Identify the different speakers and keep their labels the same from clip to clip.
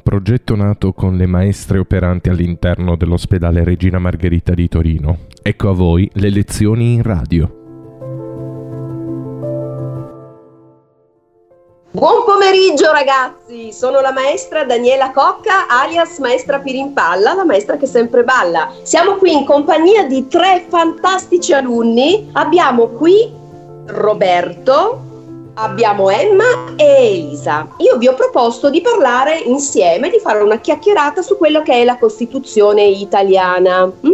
Speaker 1: progetto nato con le maestre operanti all'interno dell'ospedale Regina Margherita di Torino. Ecco a voi le lezioni in radio.
Speaker 2: Buon pomeriggio ragazzi, sono la maestra Daniela Cocca, alias maestra Pirimpalla, la maestra che sempre balla. Siamo qui in compagnia di tre fantastici alunni. Abbiamo qui Roberto, abbiamo Emma e Elisa. Io vi ho proposto di parlare insieme, di fare una chiacchierata su quello che è la Costituzione italiana. Mm?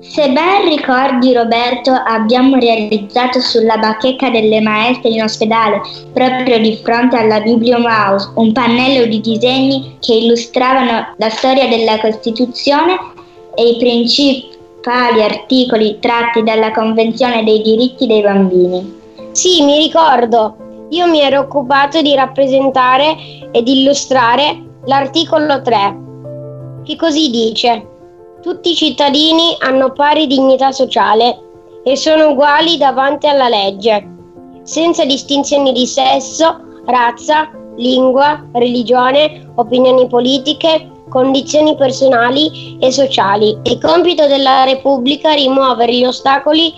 Speaker 3: Se ben ricordi Roberto, abbiamo realizzato sulla bacheca delle maestre in ospedale, proprio di fronte alla Bibliomaus, un pannello di disegni che illustravano la storia della Costituzione e i principali articoli tratti dalla Convenzione dei diritti dei bambini.
Speaker 4: Sì, mi ricordo. Io mi ero occupato di rappresentare ed illustrare l'articolo 3, che così dice tutti i cittadini hanno pari dignità sociale e sono uguali davanti alla legge, senza distinzioni di sesso, razza, lingua, religione, opinioni politiche, condizioni personali e sociali. È compito della Repubblica rimuovere gli ostacoli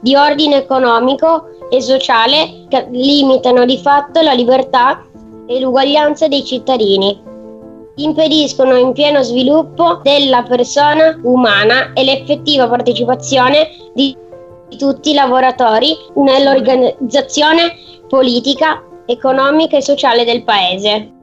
Speaker 4: di ordine economico e sociale che limitano di fatto la libertà e l'uguaglianza dei cittadini impediscono in pieno sviluppo della persona umana e l'effettiva partecipazione di tutti i lavoratori nell'organizzazione politica, economica e sociale del Paese.